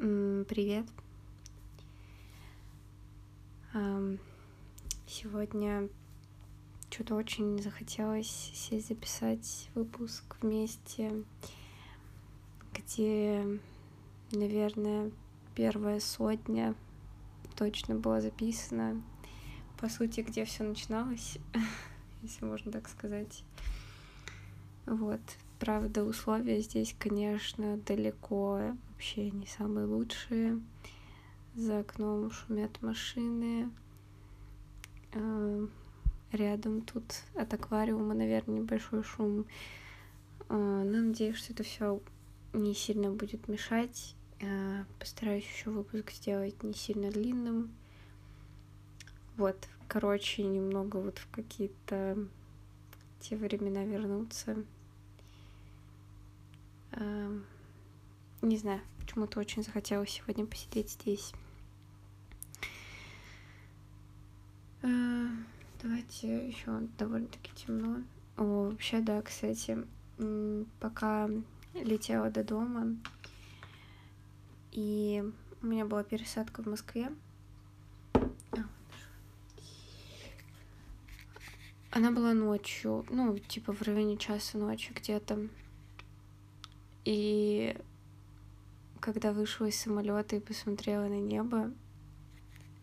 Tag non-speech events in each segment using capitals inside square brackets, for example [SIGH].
Привет. Сегодня что-то очень захотелось сесть записать выпуск вместе, где, наверное, первая сотня точно была записана. По сути, где все начиналось, [LAUGHS] если можно так сказать. Вот. Правда, условия здесь, конечно, далеко вообще не самые лучшие. За окном шумят машины. А, рядом тут от аквариума, наверное, небольшой шум. А, но надеюсь, что это все не сильно будет мешать. А, постараюсь еще выпуск сделать не сильно длинным. Вот, короче, немного вот в какие-то те времена вернуться. Эм, не знаю, почему-то очень захотелось сегодня посидеть здесь. Э, давайте еще довольно-таки темно. О, вообще, да, кстати, пока летела до дома, и у меня была пересадка в Москве. А, Она была ночью, ну, типа в районе часа ночи где-то. И когда вышла из самолета и посмотрела на небо,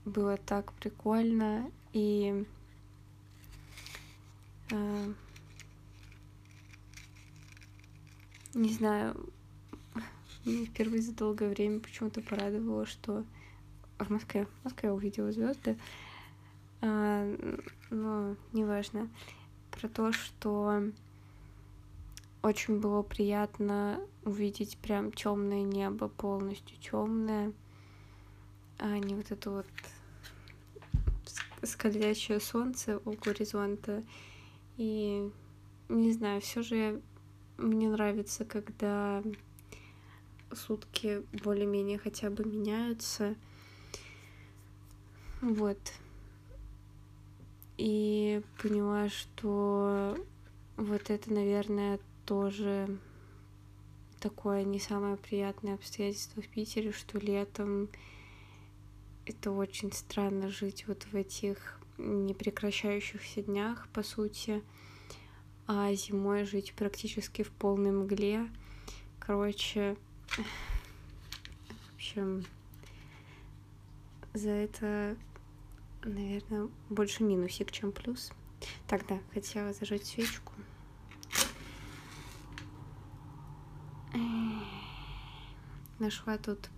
было так прикольно и э, не знаю, мне впервые за долгое время почему-то порадовало, что в Москве, в Москве увидела звезды, а, но неважно, про то, что очень было приятно увидеть прям темное небо, полностью темное, а не вот это вот скользящее солнце у горизонта. И не знаю, все же мне нравится, когда сутки более-менее хотя бы меняются. Вот. И поняла, что вот это, наверное, тоже такое не самое приятное обстоятельство в Питере, что летом это очень странно жить вот в этих непрекращающихся днях, по сути, а зимой жить практически в полной мгле. Короче, в общем, за это, наверное, больше минусик, чем плюс. Тогда хотела зажать свечку. Нашла тут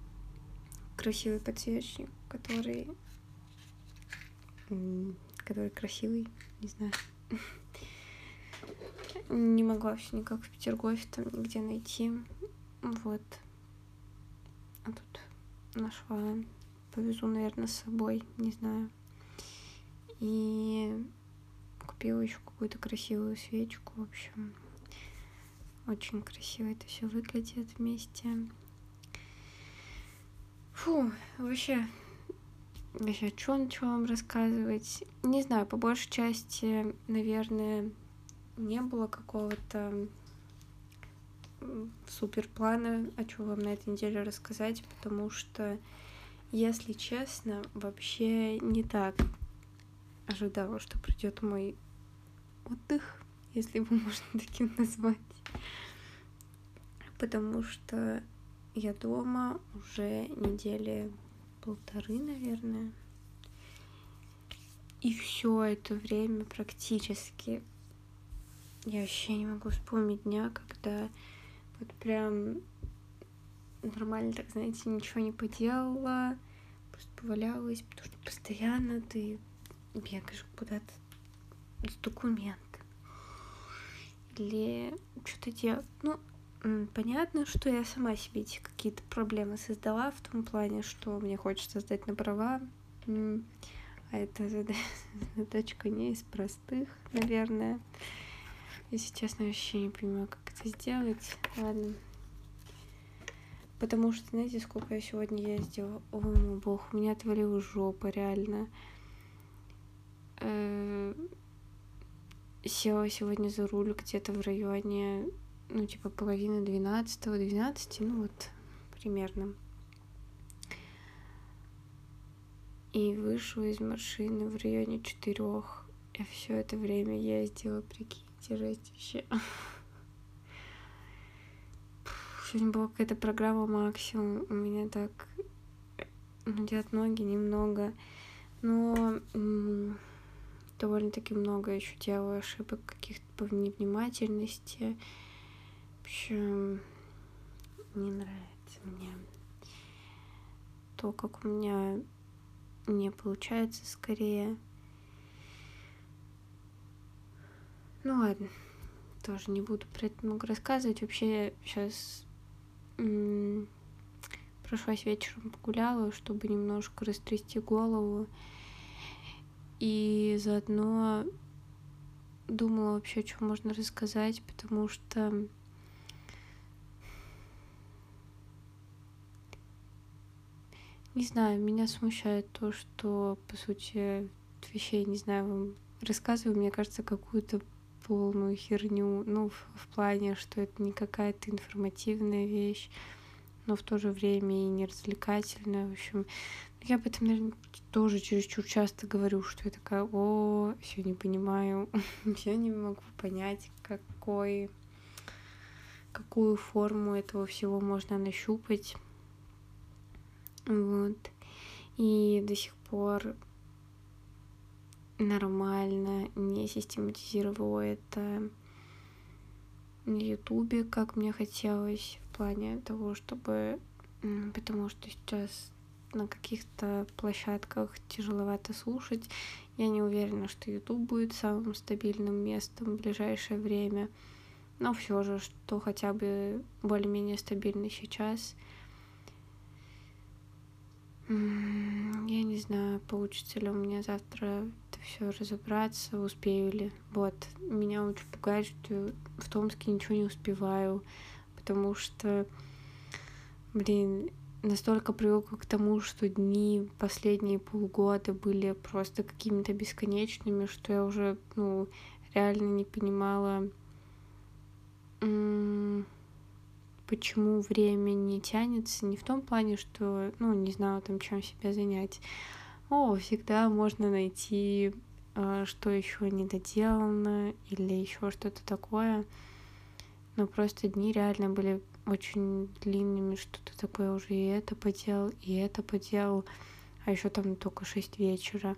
красивый подсвечник, который... который красивый, не знаю. [LAUGHS] Не могла все никак в Петергофе там нигде найти. Вот. А тут нашла. Повезу, наверное, с собой, не знаю. И купила еще какую-то красивую свечку, в общем. Очень красиво это все выглядит вместе. Фу, вообще, вообще, что начала вам рассказывать? Не знаю, по большей части, наверное, не было какого-то супер плана, о чем вам на этой неделе рассказать, потому что, если честно, вообще не так ожидала, что придет мой отдых, если его [LAUGHS] можно таким назвать потому что я дома уже недели полторы, наверное. И все это время практически я вообще не могу вспомнить дня, когда вот прям нормально, так знаете, ничего не поделала, просто повалялась, потому что постоянно ты бегаешь куда-то с документом или что-то делать. Ну, Понятно, что я сама себе эти какие-то проблемы создала в том плане, что мне хочется сдать на права, а эта [LAUGHS] задачка не из простых, наверное. Если честно, вообще не понимаю, как это сделать. Ладно. Потому что, знаете, сколько я сегодня ездила? О, мой бог, у меня отвалила жопа, реально. Э, села сегодня за руль где-то в районе ну, типа половины двенадцатого, двенадцати, ну вот, примерно. И вышла из машины в районе четырех. Я все это время ездила, прикиньте, жесть вообще. Сегодня была какая-то программа максимум. У меня так ну, делать ноги немного. Но довольно-таки много еще делаю ошибок каких-то по невнимательности. Общем, не нравится мне то, как у меня не получается скорее. Ну ладно, тоже не буду про это много рассказывать. Вообще сейчас прошлась вечером погуляла, чтобы немножко растрясти голову. И заодно думала вообще, что можно рассказать, потому что не знаю, меня смущает то, что, по сути, вещей, не знаю, вам рассказываю, мне кажется, какую-то полную херню, ну, в, в плане, что это не какая-то информативная вещь, но в то же время и не развлекательная. В общем, я об этом, наверное, тоже чересчур часто говорю, что я такая, о, все не понимаю, [LAUGHS] все не могу понять, какой, какую форму этого всего можно нащупать. Вот. И до сих пор нормально не систематизировала это на Ютубе, как мне хотелось, в плане того, чтобы... Потому что сейчас на каких-то площадках тяжеловато слушать. Я не уверена, что YouTube будет самым стабильным местом в ближайшее время. Но все же, что хотя бы более-менее стабильно сейчас — я не знаю, получится ли у меня завтра это все разобраться, успею ли. Вот, меня очень пугает, что в Томске ничего не успеваю, потому что, блин, настолько привыкла к тому, что дни последние полгода были просто какими-то бесконечными, что я уже, ну, реально не понимала, почему время не тянется, не в том плане, что, ну, не знаю, там, чем себя занять. О, всегда можно найти, э, что еще не доделано или еще что-то такое. Но просто дни реально были очень длинными, что-то такое уже и это поделал, и это поделал, а еще там только шесть вечера.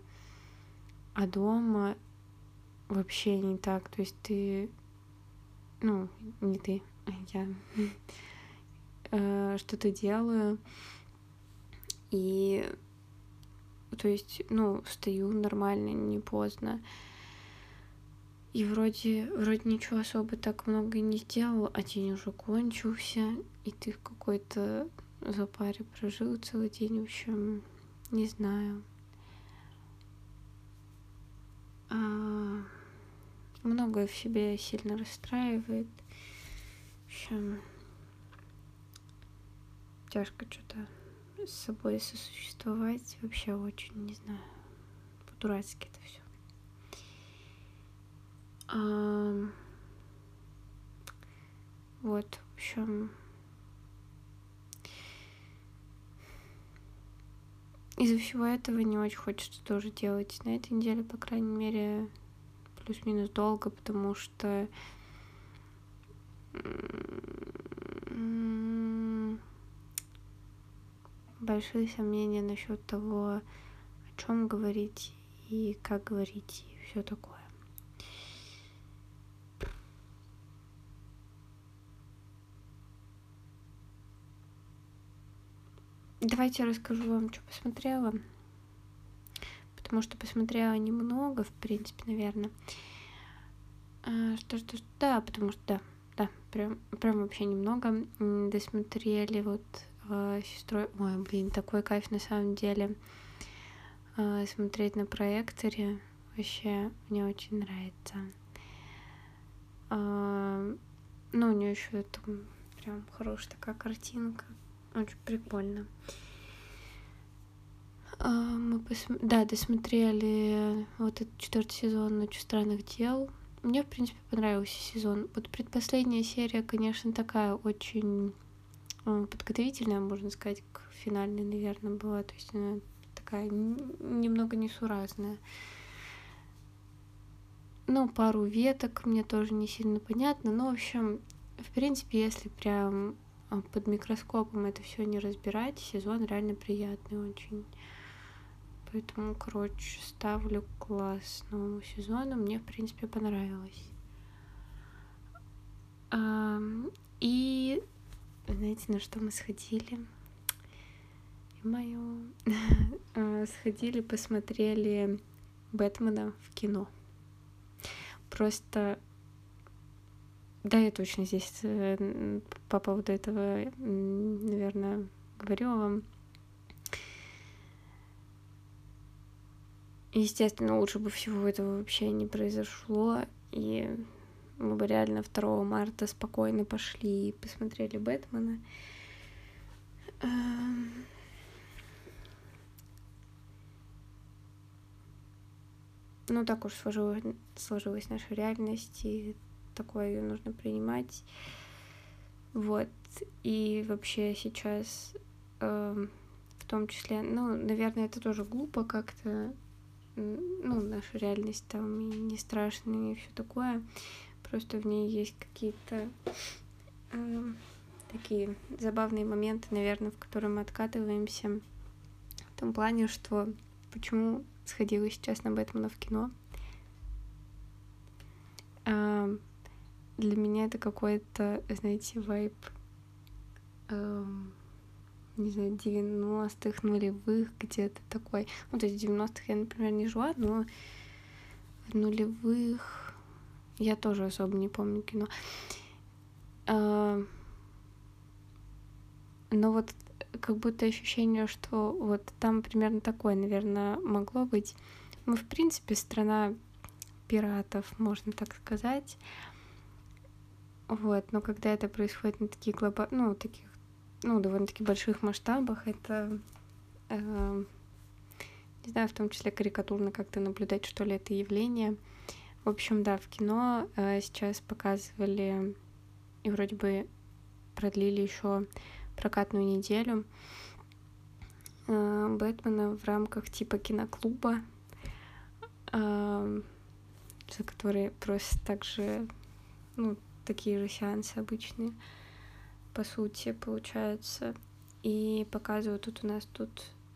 А дома вообще не так. То есть ты, ну, не ты, я э, что-то делаю, и то есть, ну, встаю нормально, не поздно. И вроде, вроде ничего особо так много не сделал, а день уже кончился, и ты в какой-то запаре прожил целый день, в общем, не знаю. А, многое в себе сильно расстраивает. В общем, тяжко что-то с собой сосуществовать. Вообще очень, не знаю, по-дурацки это все. А, вот, в общем, из-за всего этого не очень хочется тоже делать на этой неделе, по крайней мере, плюс-минус долго, потому что большие сомнения насчет того, о чем говорить и как говорить, и все такое. Давайте расскажу вам, что посмотрела. Потому что посмотрела немного, в принципе, наверное. А, что, что, что, да, потому что, да, да, прям, прям вообще немного. Досмотрели вот э, сестрой. Ой, блин, такой кайф на самом деле. Э, смотреть на проекторе. Вообще, мне очень нравится. Э, ну, у нее еще там прям хорошая такая картинка. Очень прикольно. Э, мы посм... Да, досмотрели вот этот четвертый сезон «Ночь странных дел». Мне, в принципе, понравился сезон. Вот предпоследняя серия, конечно, такая очень подготовительная, можно сказать, к финальной, наверное, была. То есть она такая немного несуразная. Ну, пару веток мне тоже не сильно понятно. Но, в общем, в принципе, если прям а, под микроскопом это все не разбирать, сезон реально приятный очень. Поэтому, короче, ставлю класс новому сезону. Мне, в принципе, понравилось. И знаете, на что мы сходили? Мою [LAUGHS] а, сходили, посмотрели Бэтмена в кино. Просто да, я точно здесь э, по поводу этого, наверное, говорила вам. Естественно, лучше бы всего этого вообще не произошло, и мы бы реально 2 марта спокойно пошли и посмотрели Бэтмена. Эм. Ну, так уж сложилась, сложилась наша реальность, и такое ее нужно принимать. Вот. И вообще сейчас, э, в том числе, ну, наверное, это тоже глупо как-то, ну, наша реальность там и не страшная и все такое. Просто в ней есть какие-то э, такие забавные моменты, наверное, в которые мы откатываемся. В том плане, что почему сходила сейчас на Бэтмена в кино. Э, для меня это какой-то, знаете, вайб, э, не знаю, 90-х, нулевых, где-то такой. Ну, то есть в 90-х я, например, не жила, но в нулевых я тоже особо не помню кино. А, но вот как будто ощущение, что вот там примерно такое, наверное, могло быть. Мы, в принципе, страна пиратов, можно так сказать. Вот, но когда это происходит на таких глоба... ну, таких, ну, довольно-таки больших масштабах, это, э, не знаю, в том числе карикатурно как-то наблюдать, что ли, это явление. В общем, да, в кино э, сейчас показывали и вроде бы продлили еще прокатную неделю э, Бэтмена в рамках типа киноклуба, э, за которые просят также, ну, такие же сеансы обычные, по сути, получается. И показывают тут у нас тут,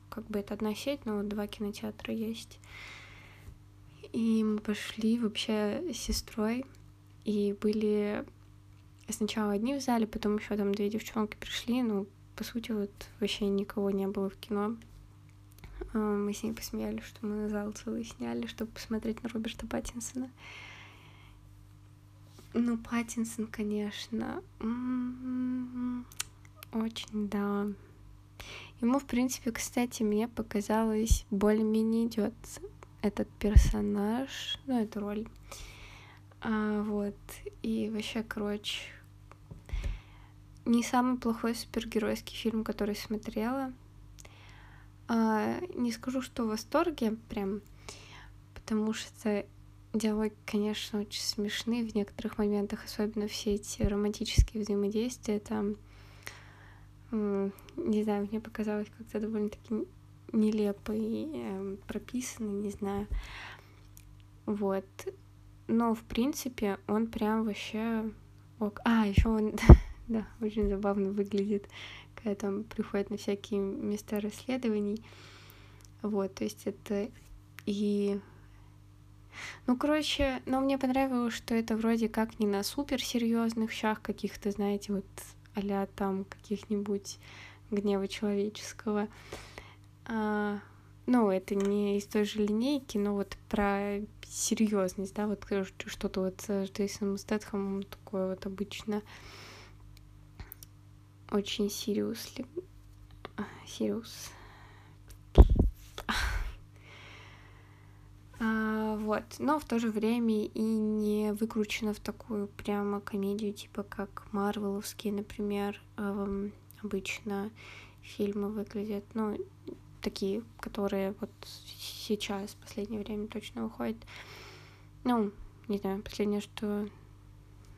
как бы это одна сеть, но два кинотеатра есть. И мы пошли вообще с сестрой, и были сначала одни в зале, потом еще там две девчонки пришли, ну, по сути, вот вообще никого не было в кино. А, мы с ней посмеялись, что мы зал целый сняли, чтобы посмотреть на Роберта Паттинсона. Ну, Паттинсон, конечно, очень, да. Ему, в принципе, кстати, мне показалось, более-менее идет этот персонаж, ну, эту роль. А, вот. И вообще, короче, не самый плохой супергеройский фильм, который смотрела. А, не скажу, что в восторге прям, потому что диалоги, конечно, очень смешные в некоторых моментах, особенно все эти романтические взаимодействия там, не знаю, мне показалось как-то довольно-таки нелепо и э, прописано, не знаю. Вот. Но, в принципе, он прям вообще... Ок. А, еще он, [LAUGHS] да, очень забавно выглядит, когда там приходит на всякие места расследований. Вот, то есть это и... Ну, короче, но мне понравилось, что это вроде как не на суперсерьезных щах каких-то, знаете, вот а там каких-нибудь гнева человеческого, а, ну, это не из той же линейки, но вот про серьезность, да, вот что-то вот с Джейсоном Стэтхэмом такое вот обычно очень серьезно. Сириус. А, вот, но в то же время и не выкручено в такую прямо комедию, типа как Марвеловские, например, эм, обычно фильмы выглядят. Ну, такие, которые вот сейчас, в последнее время точно выходят. Ну, не знаю, последнее, что...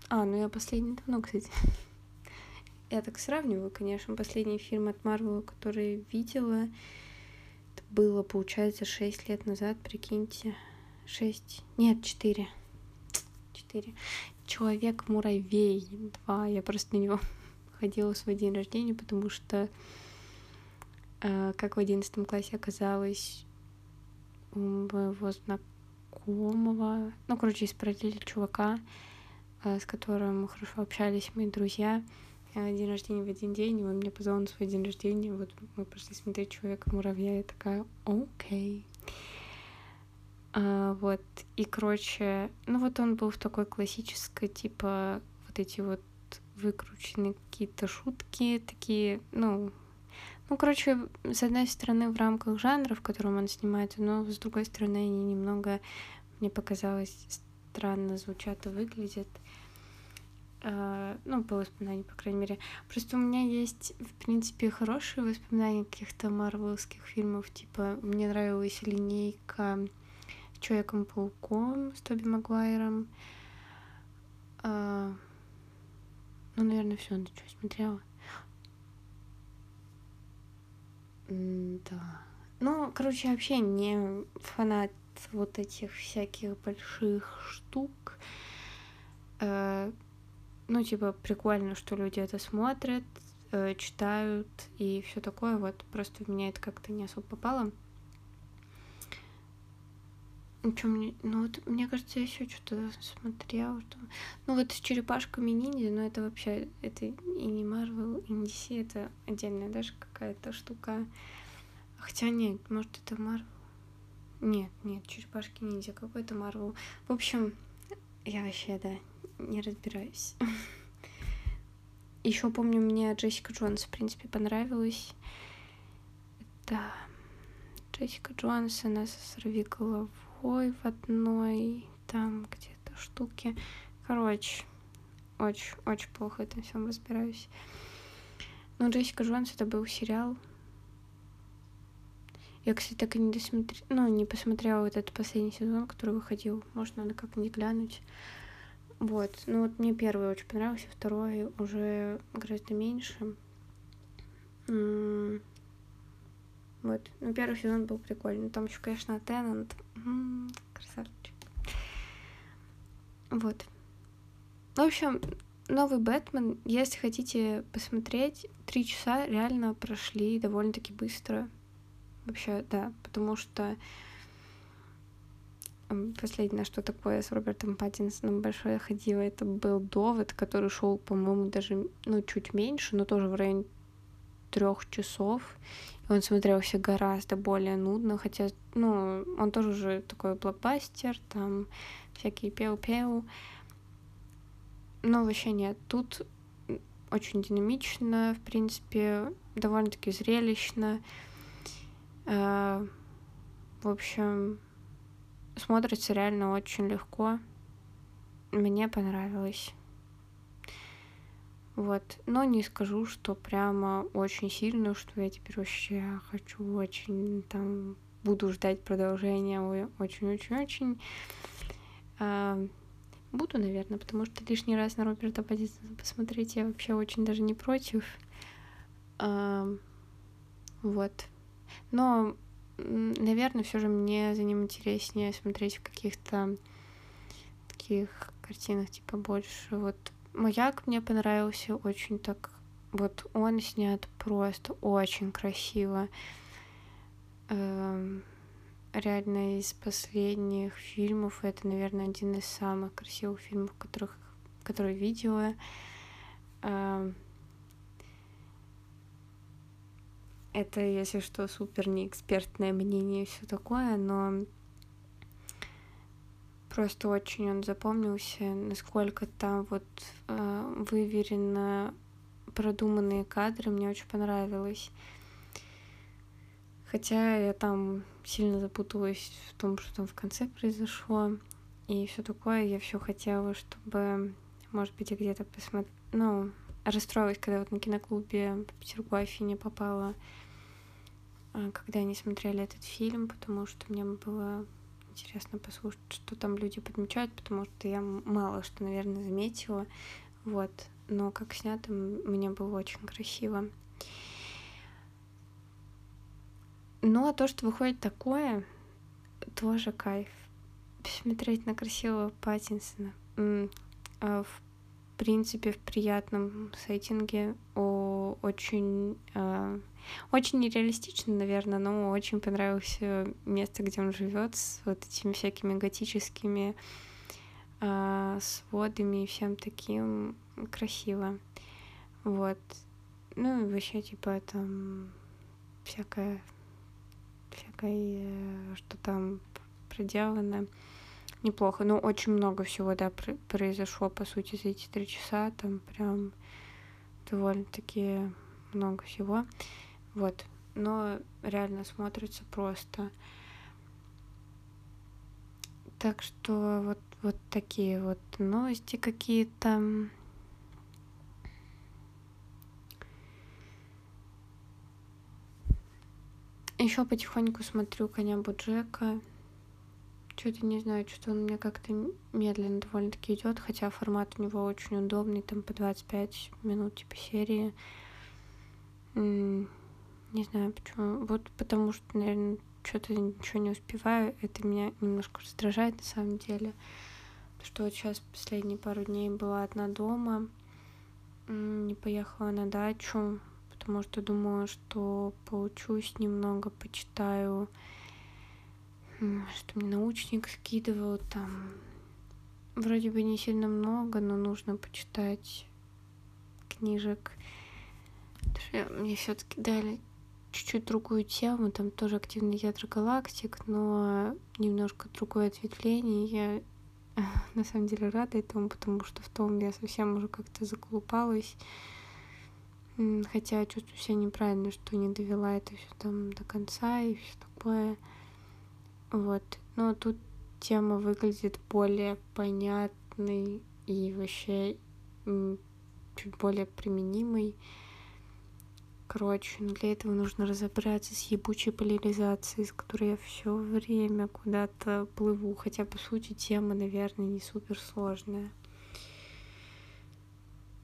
А, ну я последний давно, кстати. [LAUGHS] Я так сравниваю, конечно. Последний фильм от Марвела, который видела, было, получается, шесть лет назад, прикиньте. шесть Нет, четыре. Четыре. Человек-муравей два. Я просто на него [LAUGHS] ходила в свой день рождения, потому что, э, как в одиннадцатом классе оказалось, у моего знакомого, ну, короче, из параллели чувака, э, с которым хорошо общались, мои друзья, день рождения в один день, и он мне позвал на свой день рождения, вот мы пошли смотреть Человека-муравья, я такая, окей. А, вот, и, короче, ну вот он был в такой классической, типа, вот эти вот выкрученные какие-то шутки, такие, ну, ну, короче, с одной стороны, в рамках жанра, в котором он снимается, но с другой стороны, они немного, мне показалось, странно звучат и выглядят. Uh, ну, по воспоминаниям, по крайней мере. Просто у меня есть, в принципе, хорошие воспоминания каких-то марвелских фильмов. Типа, мне нравилась линейка с Человеком-пауком, с Тоби Магуайром. Uh, ну, наверное, все, ты что, смотрела? Да. Ну, короче, вообще не фанат вот этих всяких больших штук. Ну, типа, прикольно, что люди это смотрят, э, читают и все такое. Вот просто в меня это как-то не особо попало. Ничего мне... Ну вот, мне кажется, я еще что-то смотрела. Что... Ну вот с черепашками ниндзя, но это вообще... Это и не Марвел, и не DC, это отдельная даже какая-то штука. Хотя нет, может это Марвел. Нет, нет, черепашки ниндзя, какой-то Марвел. В общем, я вообще, да, не разбираюсь. Еще помню, мне Джессика Джонс, в принципе, понравилась. Да, Джессика Джонс, она со сорви головой в одной там где-то штуке. Короче, очень, очень плохо это всем разбираюсь. Но Джессика Джонс это был сериал. Я, кстати, так и не досмотрела, ну, не посмотрела вот этот последний сезон, который выходил. Может, надо как-нибудь глянуть. Вот. Ну, вот мне первый очень понравился, второй уже гораздо меньше. Вот. Ну, первый сезон был прикольный. Там еще, конечно, Теннант. Красавчик. Вот. В общем, новый Бэтмен, если хотите посмотреть, три часа реально прошли довольно-таки быстро. Вообще, да, потому что последнее, что такое с Робертом Паттинсоном большое ходило, это был довод, который шел, по-моему, даже, ну, чуть меньше, но тоже в районе трех часов он смотрелся гораздо более нудно, хотя, ну, он тоже уже такой блокбастер, там всякие пеу-пеу. Но вообще нет, тут очень динамично, в принципе, довольно-таки зрелищно. Э, в общем, смотрится реально очень легко. Мне понравилось. Вот. Но не скажу, что прямо очень сильно, что я теперь вообще хочу очень там буду ждать продолжения очень-очень-очень. А, буду, наверное, потому что лишний раз на Роберта Паттинсона посмотреть я вообще очень даже не против. А, вот. Но, наверное, все же мне за ним интереснее смотреть в каких-то таких картинах, типа больше вот Маяк мне понравился очень так. Вот он снят просто очень красиво. Эм, реально из последних фильмов это, наверное, один из самых красивых фильмов, которых, которые видела. Эм, это, если что, супер не экспертное мнение и все такое, но Просто очень он запомнился, насколько там вот э, выверенно продуманные кадры, мне очень понравилось. Хотя я там сильно запуталась в том, что там в конце произошло. И все такое, я все хотела, чтобы, может быть, я где-то посмотрела. Ну, расстроилась, когда вот на киноклубе в Петергофе не попала, когда они смотрели этот фильм, потому что мне было интересно послушать, что там люди подмечают, потому что я мало что, наверное, заметила. Вот. Но как снято, мне было очень красиво. Ну, а то, что выходит такое, тоже кайф. Смотреть на красивого Паттинсона. А в принципе, в приятном сеттинге, о, очень, э, очень нереалистично, наверное, но очень понравилось место, где он живет, с вот этими всякими готическими э, сводами и всем таким красиво. Вот. Ну и вообще, типа, там всякое, всякое, что там проделано неплохо. Ну, очень много всего, да, произошло, по сути, за эти три часа. Там прям довольно-таки много всего. Вот. Но реально смотрится просто. Так что вот, вот такие вот новости какие-то. Еще потихоньку смотрю коня Буджека. Что-то не знаю, что-то он мне как-то медленно довольно-таки идет, хотя формат у него очень удобный, там по 25 минут типа серии. Не знаю почему. Вот потому что, наверное, что-то ничего не успеваю. Это меня немножко раздражает на самом деле. Что вот сейчас последние пару дней была одна дома, не поехала на дачу, потому что думала, что поучусь немного, почитаю что мне научник скидывал там вроде бы не сильно много, но нужно почитать книжек. Мне все-таки дали чуть-чуть другую тему, там тоже активный ядра галактик, но немножко другое ответвление. Я [LAUGHS] на самом деле рада этому, потому что в том я совсем уже как-то заколупалась. Хотя чувствую себя неправильно, что не довела это все там до конца и все такое. Вот. Но тут тема выглядит более понятной и вообще чуть более применимой. Короче, но для этого нужно разобраться с ебучей поляризацией, с которой я все время куда-то плыву. Хотя, по сути, тема, наверное, не супер сложная.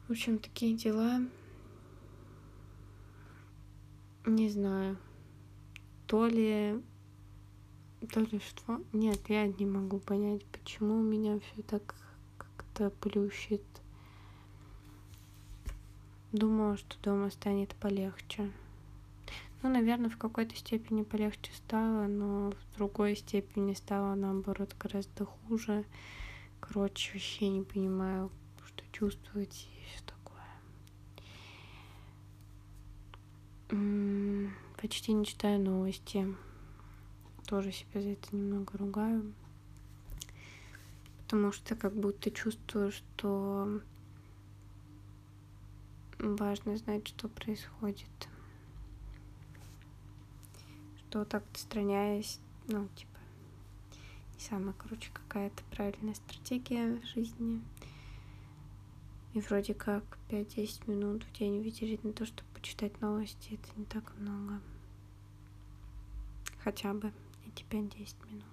В общем, такие дела. Не знаю. То ли то ли что? Нет, я не могу понять, почему меня все так как-то плющит. Думала, что дома станет полегче. Ну, наверное, в какой-то степени полегче стало, но в другой степени стало, наоборот, гораздо хуже. Короче, вообще не понимаю, что чувствовать и все такое. Почти не читаю новости тоже себя за это немного ругаю. Потому что как будто чувствую, что важно знать, что происходит. Что так отстраняясь, ну, типа, не самая, короче, какая-то правильная стратегия в жизни. И вроде как 5-10 минут в день выделить на то, чтобы почитать новости, это не так много. Хотя бы эти 5-10 минут.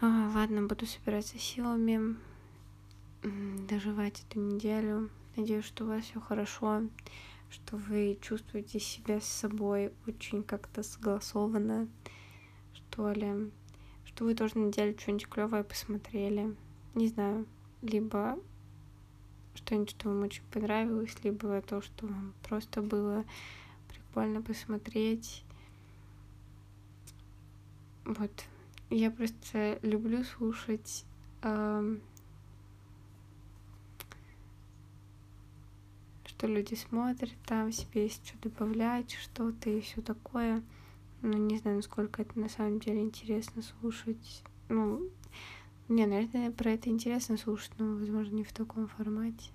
А, ладно, буду собираться силами, доживать эту неделю. Надеюсь, что у вас все хорошо, что вы чувствуете себя с собой очень как-то согласованно, что ли, что вы тоже на неделю что-нибудь клевое посмотрели. Не знаю, либо что-нибудь, что вам очень понравилось, либо то, что вам просто было прикольно посмотреть. Вот. Я просто люблю слушать э, что люди смотрят, там себе есть что добавлять, что-то и все такое. Ну, не знаю, насколько это на самом деле интересно слушать. Ну, не, наверное, про это интересно слушать, но, возможно, не в таком формате.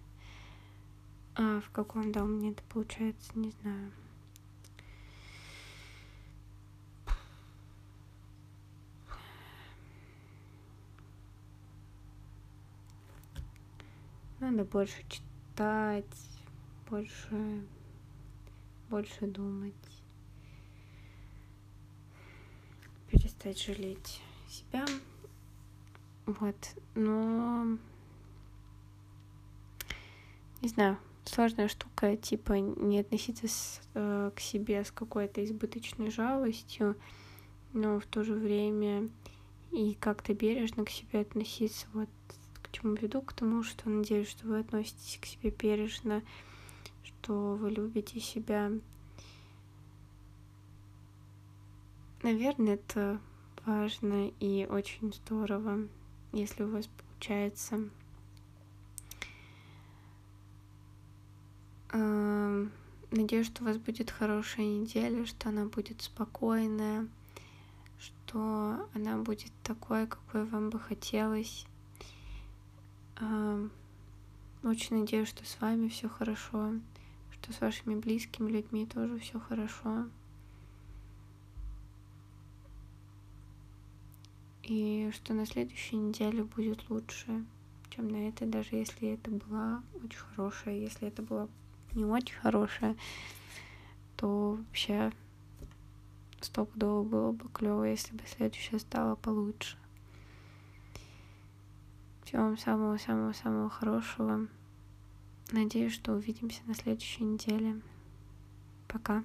А в каком, да, у меня это получается, не знаю. Надо больше читать, больше, больше думать, перестать жалеть себя. Вот, но не знаю, сложная штука, типа не относиться с, э, к себе с какой-то избыточной жалостью, но в то же время и как-то бережно к себе относиться. Вот к чему веду, к тому, что надеюсь, что вы относитесь к себе бережно, что вы любите себя. Наверное, это важно и очень здорово, если у вас получается. Эм, надеюсь, что у вас будет хорошая неделя, что она будет спокойная, что она будет такой, какой вам бы хотелось. Эм, очень надеюсь, что с вами все хорошо, что с вашими близкими людьми тоже все хорошо. И что на следующей неделе будет лучше, чем на этой, даже если это была очень хорошая, если это была не очень хорошая, то вообще стопудово было бы клево, если бы следующая стала получше. Всего вам самого-самого-самого хорошего. Надеюсь, что увидимся на следующей неделе. Пока.